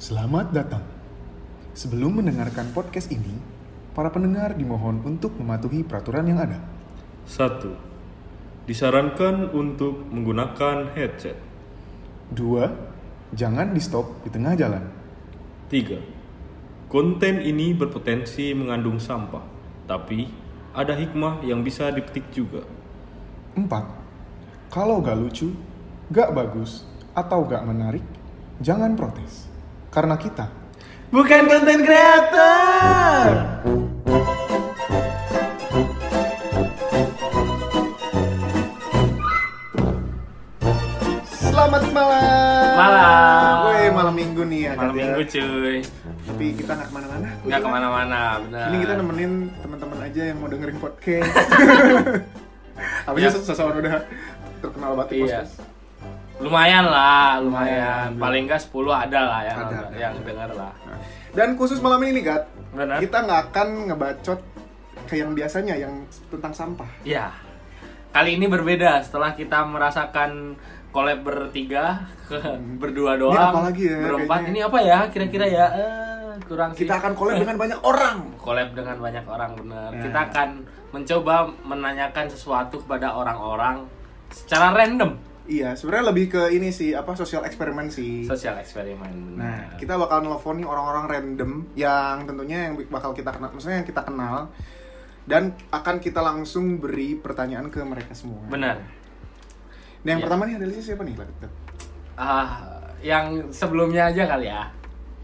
Selamat datang. Sebelum mendengarkan podcast ini, para pendengar dimohon untuk mematuhi peraturan yang ada. 1. Disarankan untuk menggunakan headset. Dua, jangan di stop di tengah jalan. 3. Konten ini berpotensi mengandung sampah, tapi ada hikmah yang bisa dipetik juga. Empat, kalau gak lucu, gak bagus, atau gak menarik, jangan protes. Karena kita Bukan konten kreator. Selamat malam. Malam. Woi, malam minggu nih ya. Malam minggu cuy. Tapi kita nggak ke mana-mana. Nggak ke mana-mana, benar. Ini kita nemenin teman-teman aja yang mau dengerin podcast. Apa Ya. seseorang udah terkenal banget Iya. podcast? Lumayan lah, lumayan. Lumayan. Paling nggak 10 ada lah yang Ada, ada. yang denger lah. Nah, Dan khusus malam ini nih, Gat, Benar. kita nggak akan ngebacot kayak yang biasanya yang tentang sampah. Iya. Kali ini berbeda setelah kita merasakan collab bertiga, berdua doang. Hmm. apa lagi ya, Berempat. kayaknya? Ini apa ya? Kira-kira ya? Eh, kurang sih. Kita akan collab dengan banyak orang. collab dengan banyak orang benar. Ya. Kita akan mencoba menanyakan sesuatu kepada orang-orang secara random. Iya, sebenarnya lebih ke ini sih, apa sosial eksperimen sih. Sosial eksperimen. Nah, kita bakal nelfon nih orang-orang random yang tentunya yang bakal kita kenal, maksudnya yang kita kenal dan akan kita langsung beri pertanyaan ke mereka semua. benar. Nah, yang Iya. pertama nih adalah siapa nih? Ah, yang sebelumnya aja kali ya.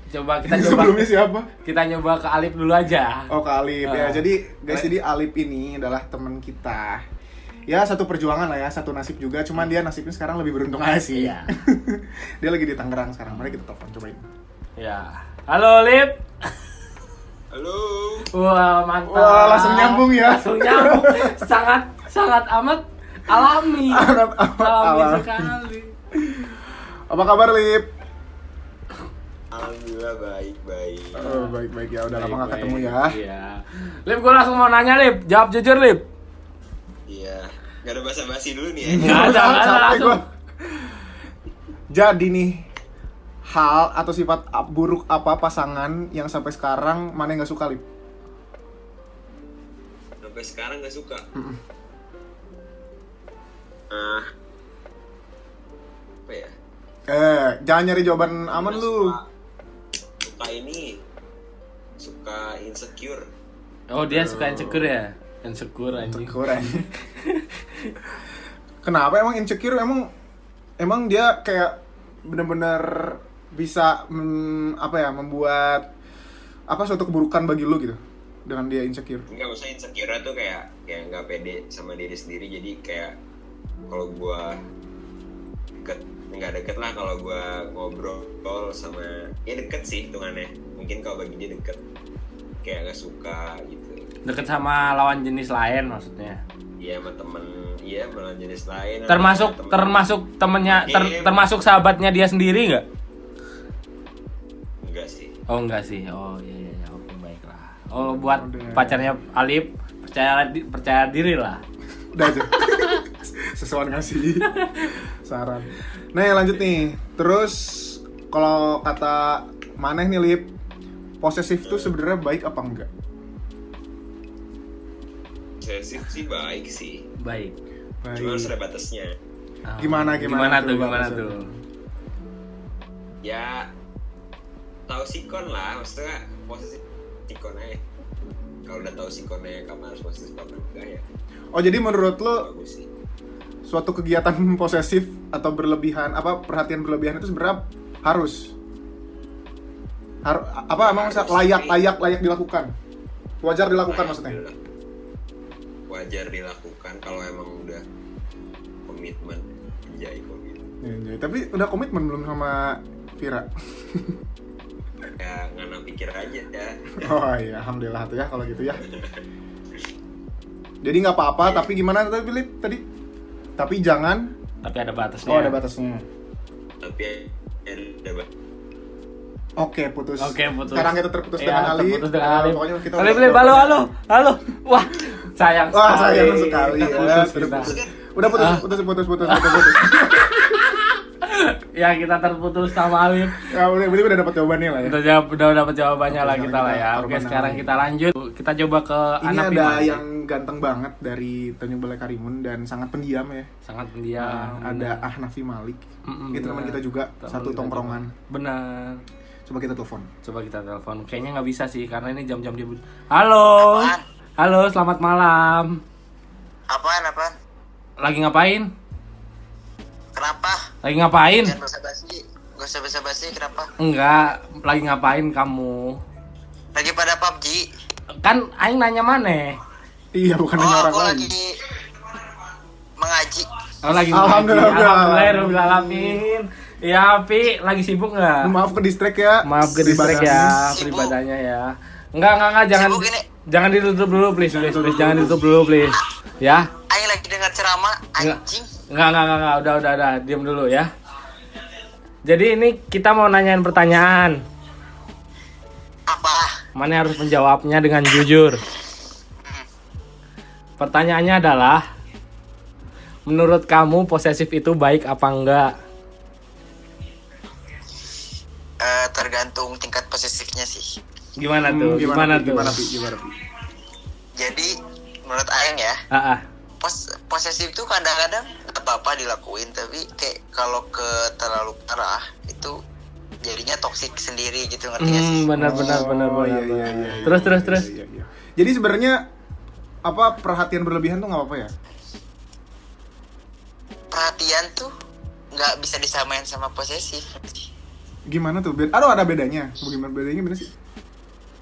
Coba kita coba Sebelumnya siapa? kita nyoba ke Alif dulu aja. Oh, ke Alip ya. Ah. Jadi, guys, Alip. jadi Alip ini adalah teman kita. Ya, satu perjuangan lah ya, satu nasib juga. Cuman dia nasibnya sekarang lebih beruntung aja sih. Iya. dia lagi di Tangerang sekarang. Mari kita telepon, cobain. Ya. Halo Lip. Halo. Wah, mantap. Wah, langsung nyambung ya. Langsung nyambung. sangat sangat amat alami. Amat amat alami alami. sekali. Apa kabar, Lip? Alhamdulillah baik baik. Oh, baik-baik ya. Udah lama gak ketemu ya. Iya. Lip, gue langsung mau nanya Lip. Jawab jujur Lip. Iya. Gak ada basa-basi dulu nih ya. Nggak ada, nggak ada, gua. Jadi nih, hal atau sifat buruk apa pasangan yang sampai sekarang mana yang gak suka, Lip? Sampai sekarang gak suka. Ah. apa ya? Eh, jangan nyari jawaban aman Suka- lu. Suka ini. Suka insecure. Oh, dia suka insecure ya? Insecure anjing. Kurang. Kenapa emang insecure? Emang emang dia kayak bener-bener bisa mm, apa ya membuat apa suatu keburukan bagi lu gitu dengan dia insecure. Enggak usah insecure tuh kayak kayak nggak pede sama diri sendiri jadi kayak kalau gua deket nggak deket lah kalau gua ngobrol sama ya deket sih hitungannya mungkin kalau bagi dia deket kayak nggak suka gitu Deket sama lawan jenis lain maksudnya. Iya sama temen, iya sama jenis lain. Termasuk Temen- termasuk temennya ter- termasuk sahabatnya dia sendiri nggak? enggak sih. Oh enggak sih. Oh iya iya iya. oke baiklah. Oh buat Udah. pacarnya Alif percaya percaya diri lah. Udah aja. Sesuatu ngasih saran. Nah, ya lanjut nih. Terus kalau kata Maneh nih Lip, posesif tuh sebenarnya baik apa enggak? Posesif sih baik sih. Baik. Cuma harus ada batasnya. Ah, Gimana, gimana tuh tuh, gimana tuh? Ya tahu sikon lah, maksudnya posesif sikon aja. Kalau udah tahu sikonnya kapan harus posesif kapan enggak ya. Oh, jadi menurut lo Bagus sih. suatu kegiatan posesif atau berlebihan apa perhatian berlebihan itu sebenarnya harus Har apa emang layak layak layak dilakukan wajar dilakukan Layak maksudnya Wajar dilakukan kalau emang udah komitmen menjadi komitmen. Ya, ya. tapi udah komitmen belum sama Vira Ya ngana pikir aja ya. oh iya alhamdulillah tuh ya kalau gitu ya jadi nggak apa-apa tapi gimana tadi Lip? tadi tapi jangan Tapi ada batasnya. oh ada batasnya Tapi ya ada ba- Oke putus. Oke, putus. Sekarang kita terputus Iya, dengan Ali. terputus dengan Eh, Ali. Pokoknya kita udah- Alif, halo, halo, halo. Wah, sayang Wah, sekali. sayang sekali. Ya, putus kita. putus. Udah putus, Ah. putus, putus, putus, putus, putus. Ya kita terputus sama Alif. Ya udah berarti udah dapat jawabannya lah ya. Udah jawab, udah dapat jawabannya Oke, lah kita lah ya. Oke sekarang kita lanjut. Kita coba ke Ini anak ada Bima. yang ganteng banget dari Tanjung Balai Karimun dan sangat pendiam ya. sangat pendiam. Nah, ada Ahnafi Malik. Mm-mm, itu teman kita juga Teman satu kita tongkrongan. juga. Benar. Coba kita telepon. Coba kita telepon. Kayaknya nggak bisa sih karena ini jam-jam dia. Halo. Apaan? Halo, selamat malam. Apaan, apaan? Lagi ngapain? Kenapa? Lagi ngapain? Jangan basa-basi. Gak usah basa-basi, kenapa? Enggak, lagi ngapain kamu? Lagi pada PUBG. Kan aing nanya mana? Iya, bukan Oh, orang lain. lagi mengaji. Oh, lagi Alhamdulillah. Alhamdulillah, alamin. Ya, Pi, lagi sibuk nggak? Maaf ke distrik ya. Maaf ke distrik ya, Sibuk. peribadanya ya. Enggak, enggak, enggak, jangan Sibuk ini. Jangan ditutup dulu, please, please, please. Jangan ditutup dulu, please. Ya. Aing lagi dengar ceramah, Enggak. anjing. Enggak, enggak, enggak, enggak, udah, udah, udah, diam dulu ya. Jadi ini kita mau nanyain pertanyaan. Apa? Mana harus menjawabnya dengan jujur. Pertanyaannya adalah Menurut kamu posesif itu baik apa enggak? Eh, tergantung tingkat posesifnya sih. Gimana Hmm, tuh? Gimana, Pi? tuh? Gimana, Pi? Gimana, Pi? Jadi, menurut Aing ya, Ah, ah. pos posesif tuh kadang-kadang gak apa-apa dilakuin, tapi kayak kalau ke terlalu parah itu jadinya toksik sendiri gitu ngerti gak sih? Hmm, benar benar Oh, benar benar. iya, iya, benar. iya, iya. Terus terus terus. Iya, iya. Jadi sebenarnya apa perhatian berlebihan tuh nggak apa-apa ya? Perhatian tuh nggak bisa disamain sama posesif. Gimana tuh? Aduh, ada bedanya. Bagaimana bedanya gimana sih?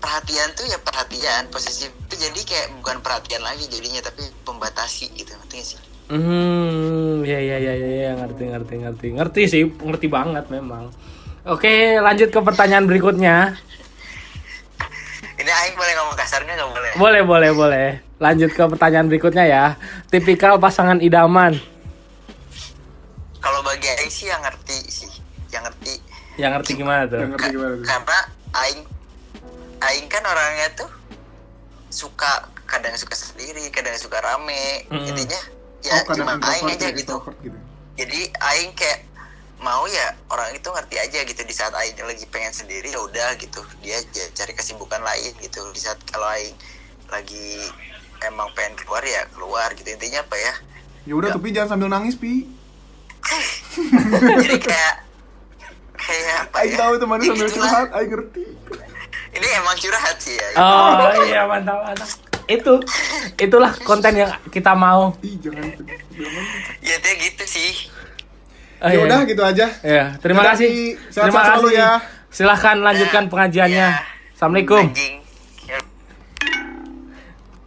Perhatian tuh ya perhatian posesif itu jadi kayak bukan perhatian lagi jadinya tapi pembatasi gitu ngerti gak sih Hmm, ya ya ya ya ya ngerti ngerti ngerti. Ngerti sih, ngerti banget memang. Oke, lanjut ke pertanyaan berikutnya. ini Aing boleh ngomong kasarnya nggak boleh Boleh, boleh, boleh. Lanjut ke pertanyaan berikutnya ya. Tipikal pasangan idaman. kalau bagi Aing sih yang ngerti sih yang ngerti Yang ngerti gimana tuh? Yang ngerti gimana tuh? karena Aing Aing kan orangnya tuh suka kadang suka sendiri kadang suka rame. Mm-mm. intinya ya oh, cuma Aing aja gitu extrovert gitu. jadi Aing kayak mau ya orang itu ngerti aja gitu. Di saat Aing lagi pengen sendiri ya udah gitu. Dia ya cari kesibukan lain gitu. Di saat kalau Aing lagi emang pengen keluar ya keluar gitu. Intinya apa ya? Ya udah, tapi jangan sambil nangis, Pi. jadi kayak kayak apa Aing ya? tahu teman Ya sambil curhat, Aing ngerti. Ini emang curhat sih ya Oh iya mantap mantap. Itu itulah konten yang kita mau. Ih, jangan. jangan. ya dia gitu sih Oh, ya iya. udah gitu aja. Ya, terima Yaudah, kasih. Sehat-sehat Terima selalu kasih. ya. Silahkan lanjutkan pengajiannya. Ya. Assalamualaikum. anjing Ya,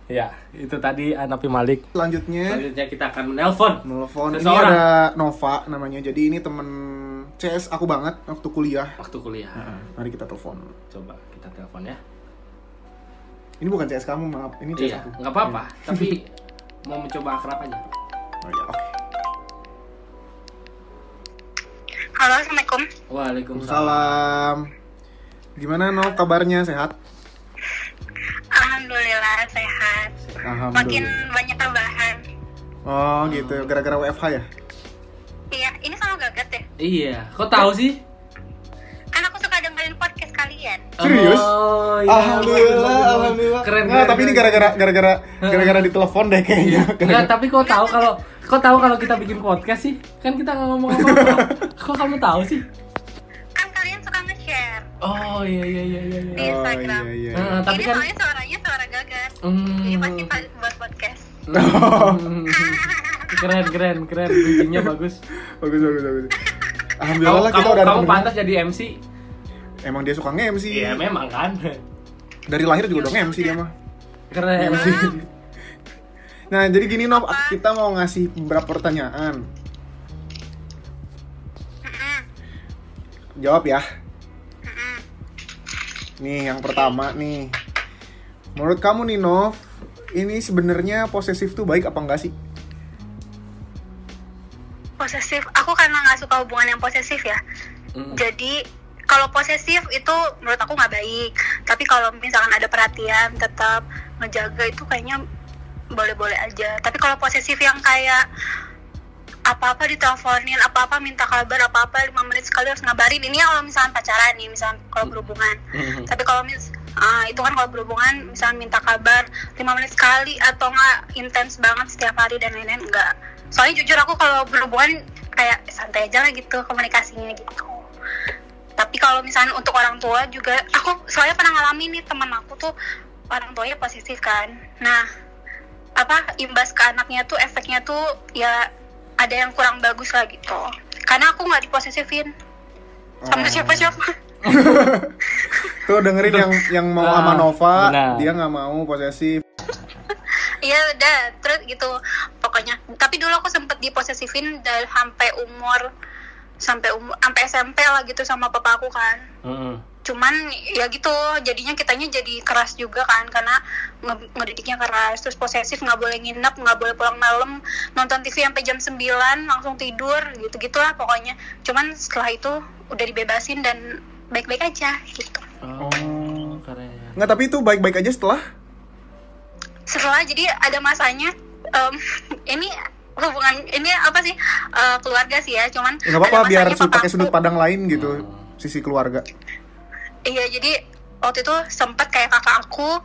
Ya, itu tadi Anapi Malik. Selanjutnya Selanjutnya kita akan menelpon. Nelfon. Ini ada Nova namanya. Jadi ini temen CS aku banget waktu kuliah. waktu kuliah. Mari kita telepon. Coba kita telepon ya. Ini bukan CS kamu, maaf. Ini CS Iya, aku. nggak apa-apa. Tapi mau mencoba akrab aja. Oh iya, oke. Halo, Assalamualaikum. Waalaikumsalam. Salam. Gimana no kabarnya sehat? Alhamdulillah sehat. Makin banyak tambahan. Oh gitu, gara-gara WFH ya? Iya, ini sama Gagat ya? Iya, kok tahu sih? Serius? Oh, iya. alhamdulillah, alhamdulillah. Keren, Nggak, keren, tapi ini gara-gara gara-gara gara-gara ditelepon deh kayaknya. Enggak, tapi kok tahu kalau kok tahu kalau kita bikin podcast sih? Kan kita nggak ngomong apa-apa. kok kamu tahu sih? Kan kalian suka nge-share Oh iya iya iya iya. di iya. Oh Instagram. iya iya. Eh, tapi ini kan soalnya suaranya suara Gagat. Hmm. Jadi pasti pa- buat podcast. Hmm. keren keren keren bikinnya bagus. bagus bagus bagus. Kamu, Alhamdulillah lah kita kamu, udah kamu pantas jadi MC. Emang dia suka nge-MC. Iya memang kan. Dari lahir juga udah nge-MC dia mah. Keren. Nah, jadi gini Nop, kita mau ngasih beberapa pertanyaan. Jawab ya. Nih, yang pertama nih. Menurut kamu nih Nov, ini sebenarnya posesif tuh baik apa enggak sih? Posesif. Aku karena nggak suka hubungan yang posesif ya. Hmm. Jadi kalau posesif itu menurut aku nggak baik. Tapi kalau misalkan ada perhatian, tetap ngejaga itu kayaknya boleh-boleh aja. Tapi kalau posesif yang kayak apa-apa diteleponin, apa-apa minta kabar, apa-apa lima menit sekali harus ngabarin. Ini kalau misalnya pacaran nih, misalnya kalau berhubungan. Tapi kalau mis ah, itu kan kalau berhubungan, misalnya minta kabar lima menit sekali atau nggak intens banget setiap hari dan lain-lain enggak. Soalnya jujur aku kalau berhubungan kayak santai aja lah gitu komunikasinya gitu. Tapi kalau misalnya untuk orang tua juga, aku soalnya pernah ngalamin nih temen aku tuh orang tuanya posesif kan. Nah, apa imbas ke anaknya tuh efeknya tuh ya ada yang kurang bagus lah gitu karena aku nggak diposesifin Oh. sama siapa-siapa Tuh dengerin yang yang mau Ah, sama Nova, benar. dia nggak mau posesif. Iya udah terus gitu pokoknya tapi dulu aku sempet diposesifin dari sampai umur sampai umur sampai SMP lah gitu sama papa aku kan Mm-mm. cuman ya gitu jadinya kitanya jadi keras juga kan karena nge- ngedidiknya keras terus posesif nggak boleh nginep nggak boleh pulang malam nonton TV sampai jam 9 langsung tidur gitu gitulah pokoknya cuman setelah itu udah dibebasin dan baik-baik aja gitu Oh, keren. Nggak, tapi itu baik-baik aja setelah. setelah jadi ada masanya em, ini hubungan ini apa sih eh, keluarga sih ya cuman Ya, nggak apa-apa biar pakai sudut pandang lain gitu, sisi keluarga. Iya jadi waktu itu sempat kayak kakak aku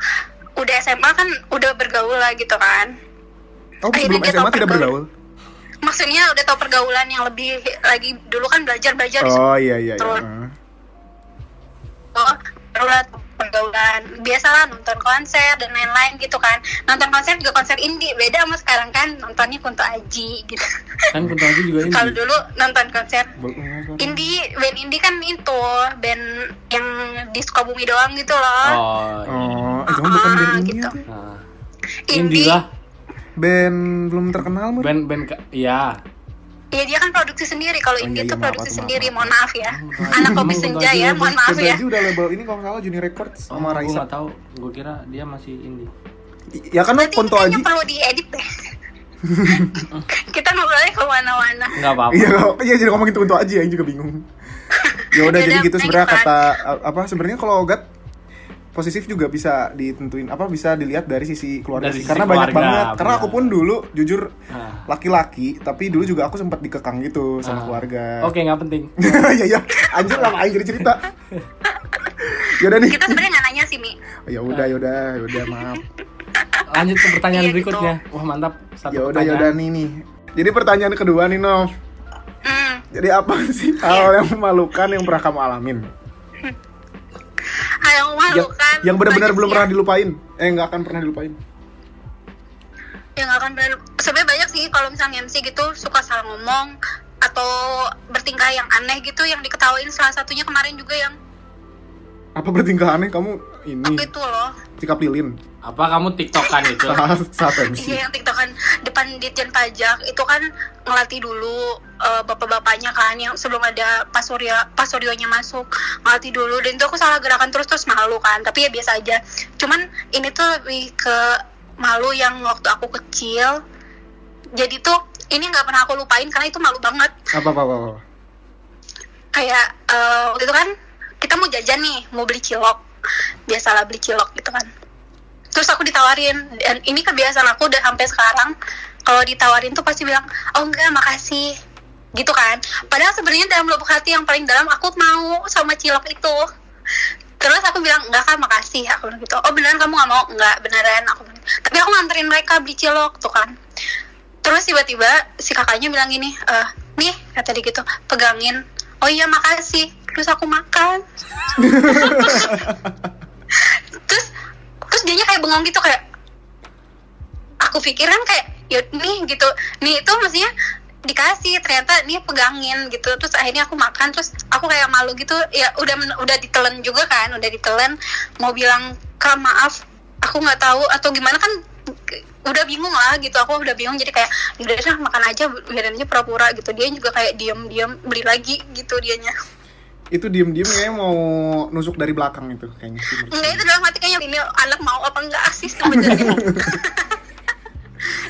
udah SMA kan udah bergaul lah gitu kan. Oh, Akhirnya sebelum dia SMA tidak bergaul. Maksudnya udah tau pergaulan yang lebih lagi dulu kan belajar belajar Oh iya iya iya. Terus. Baru tahu pergaulan. Biasalah nonton konser dan lain-lain gitu kan. Nonton konser juga konser indie beda sama sekarang kan nontonnya Kunto Aji gitu. Kan Kunto Aji juga ini. Kalau dulu nonton konser sorry. indie band indie kan itu band yang di Sukabumi doang gitu loh. Oh, iya. Oh, eh, cuma bukan Ah, band gitu. tuh. Nah, Indie indie lah. Band belum terkenal mah. Band band ya. Iya dia kan produksi sendiri. Kalau Oh, indie iya, itu iya, maaf, produksi maaf, sendiri. maaf, Mohon maaf. ya. Aji. Anak kopi senja ya. Mohon maaf ya. Udah label ini kalau nggak salah Juni Records Oh, sama gue Raisa. nggak tahu. Gue kira dia masih indie. Ya kan Ponto Aji. perlu diedit deh. Kita ngobrolnya ke mana-mana. Enggak apa-apa. Iya, iya jadi ngomongin Ponto Aji ya, juga bingung. Ya udah jadi gitu sebenarnya kata apa sebenarnya kalau Ogat positif juga bisa ditentuin apa bisa dilihat dari sisi keluarga Dari sih sisi karena banyak keluarga, banget karena benar. aku pun dulu jujur Nah. laki-laki tapi dulu juga aku sempat dikekang gitu sama Ah. keluarga Oke, nggak penting. ya ya anjir ngapain jadi cerita yaudah nih Kita sebenarnya nggak nanya sih Mi. ya udah ya udah ya udah maaf Lanjut ke pertanyaan Iya, gitu. berikutnya. Wah, mantap. Satu ya udah ya udah nih nih jadi pertanyaan kedua nih Nov Hmm. jadi apa sih hal yang memalukan yang pernah kamu alamin yang yang memalukan. yang benar-benar belum pernah dilupain eh nggak akan pernah dilupain Yang nggak akan pernah. Sebenarnya banyak sih kalau misalnya MC gitu suka salah ngomong atau bertingkah yang aneh gitu yang diketawain salah satunya kemarin juga yang apa bertingkah aneh kamu ini. Apa itu loh. Sikap lilin. Apa kamu TikTokan itu? saat MC Iya yang tiktokan depan ditjen pajak. Itu kan ngelatih dulu eh, bapak-bapaknya kan yang sebelum ada Pak Surya Pak Suryonya masuk. Ngelatih dulu. Dan itu aku salah gerakan terus terus malu kan. Tapi ya biasa aja. Cuman ini tuh lebih ke malu yang waktu aku kecil. Jadi tuh ini nggak pernah aku lupain karena itu malu banget. Apa apa apa, apa. kayak eh, waktu itu kan kita mau jajan nih mau beli cilok biasalah beli cilok gitu kan. Terus aku ditawarin dan ini kebiasaan aku udah sampai sekarang. Kalau ditawarin tuh pasti bilang oh enggak makasih. Gitu kan. Padahal sebenarnya dalam lubuk hati yang paling dalam aku mau sama cilok itu. Terus aku bilang enggak kan makasih. Aku bilang gitu. Oh beneran kamu nggak mau? Enggak beneran. Aku bilang tapi aku nganterin mereka beli cilok tuh kan. Terus tiba-tiba si kakaknya bilang gini eh nih kata dia gitu pegangin. Oh iya makasih. Terus aku makan terus terus dianya kayak bengong gitu kayak aku pikir kan kayak ya nih gitu. Nih itu maksudnya dikasih ternyata nih pegangin gitu. Terus akhirnya aku makan terus aku kayak malu gitu. Ya udah udah ditelen juga kan udah ditelen mau bilang kak maaf aku nggak tahu atau gimana kan udah bingung lah gitu. Aku udah bingung jadi kayak "Ya udah makan aja biarin aja pura-pura gitu. Dia juga kayak diem-diem beli lagi gitu dianya itu diem diem kayaknya mau nusuk dari belakang itu kayaknya sih Enggak itu dalam hati kayaknya ini anak mau apa enggak sih sebenarnya.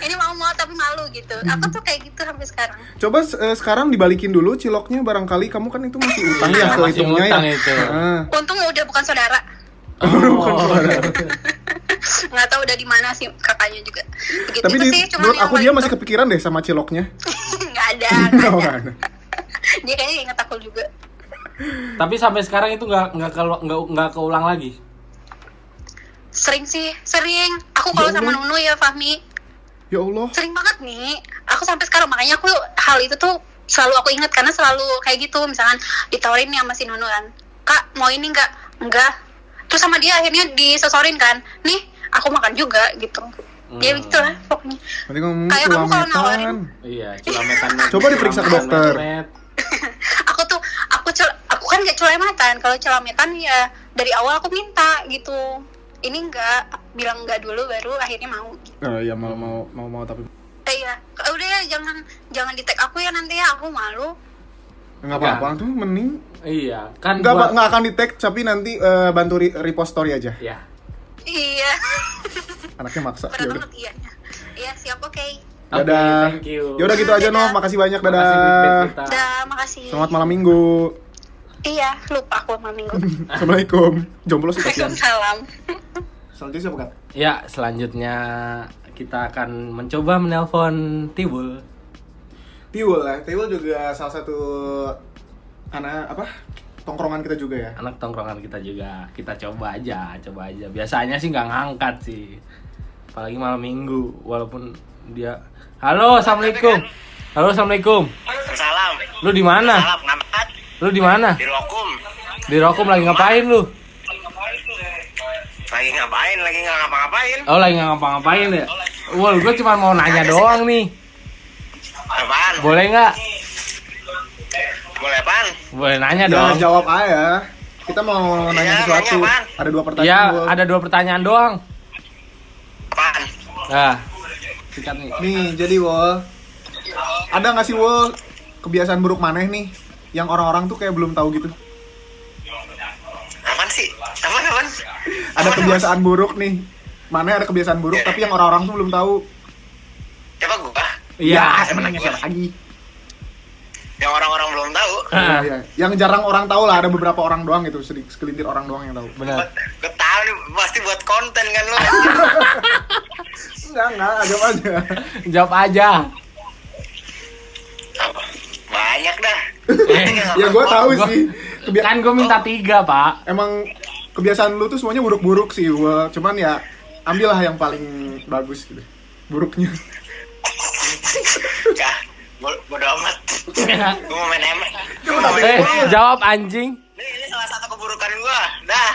ini mau mau tapi malu gitu. Aku tuh kayak gitu sampai sekarang. coba eh, sekarang dibalikin dulu ciloknya barangkali kamu kan itu masih utang ya masih hitungnya ya itu. Ah. Untung udah bukan saudara. Oh, Nggak tahu udah di mana sih kakaknya juga. Begitu tapi di, sih cuma menurut aku dia masih kepikiran deh sama ciloknya Nggak ada, nggak Oh, ada. nggak ada. Dia kayaknya inget aku juga. Tapi sampai sekarang itu nggak nggak kelu- nggak nggak keulang lagi. Sering sih, sering. Aku kalau Ya sama. Nunu ya Fahmi, Ya Allah. sering banget nih. Aku sampai sekarang makanya aku hal itu tuh selalu aku ingat karena selalu kayak gitu. Misalkan ditawarin nih sama si Nunu kan, kak mau ini nggak? Enggak. Terus sama dia akhirnya disosorin kan, nih aku makan juga gitu. Ya Hmm. gitu lah pokoknya. Nanti ngomong Kayak kamu kalau nawarin. Iya, culametan. Coba diperiksa ke dokter. Met. aku tuh aku cel- aku kan gak culametan kalau culametan ya dari awal aku minta gitu ini enggak bilang enggak dulu baru akhirnya mau Oh iya mau mau mau mau tapi eh, iya udah ya jangan jangan di tag aku ya nanti ya aku malu nggak apa-apa tuh mending Iya, kan nggak buat- nggak akan di tag tapi nanti eh, bantu re- repost story aja Ya. iya anaknya maksa berat ya udah banget iya iya siap oke Oke, dadah thank you. ya udah gitu aja Dadah. noh makasih banyak Makasih, dadah kita. udah makasih selamat malam minggu iya lupa aku sama minggu assalamualaikum jomblo sih kasihan Waalaikumsalam selanjutnya siapa kak Ya, selanjutnya kita akan mencoba menelpon Tiwul. Tiwul ya Tiwul juga salah satu anak apa tongkrongan kita juga ya Anak tongkrongan kita juga. Kita coba aja, coba aja. Biasanya sih nggak ngangkat sih. Apalagi malam minggu, walaupun dia Halo, Assalamualaikum. Halo, Assalamualaikum. Salam. Lu di mana? Salam. Lu di mana? Di Rokum. Di Rokum lagi ngapain lu? Lagi ngapain? Lagi nggak ngapa-ngapain? Oh, lagi nggak ngapa-ngapain ya? Wah, gue cuma mau nanya doang nih. Apaan? Boleh nggak? Boleh apaan? Boleh nanya ya dong. jawab aja kita mau nanya Ya, sesuatu nanya apaan? ada dua pertanyaan Ya, Wul. ada dua pertanyaan doang. Apaan? Nah, sikat nih. nih jadi Wol ada nggak sih Wol kebiasaan buruk maneh nih yang orang-orang tuh kayak belum tahu gitu Apaan sih? Apaan, apaan? ada kebiasaan buruk nih mana ada kebiasaan buruk Iya. tapi yang orang-orang tuh belum tahu Siapa gua? Iya, emang nanya siapa lagi Yang orang-orang belum tahu. Ah, Iya, yang jarang orang tahu lah ada beberapa orang doang gitu sedikit segelintir orang doang yang tahu benar. Gue tahu nih, pasti buat konten kan lu. enggak enggak ada aja Jawab aja. ya gue tahu Gua- sih Kebia- Kan gue minta tiga, Pak. emang kebiasaan lu tuh semuanya buruk-buruk sih Wol cuman ya ambillah yang paling bagus gitu buruknya bo- bodo amat. Gue mau main emek. Gue main eh, jawab anjing. Ini, ini salah satu keburukan gua. Dah.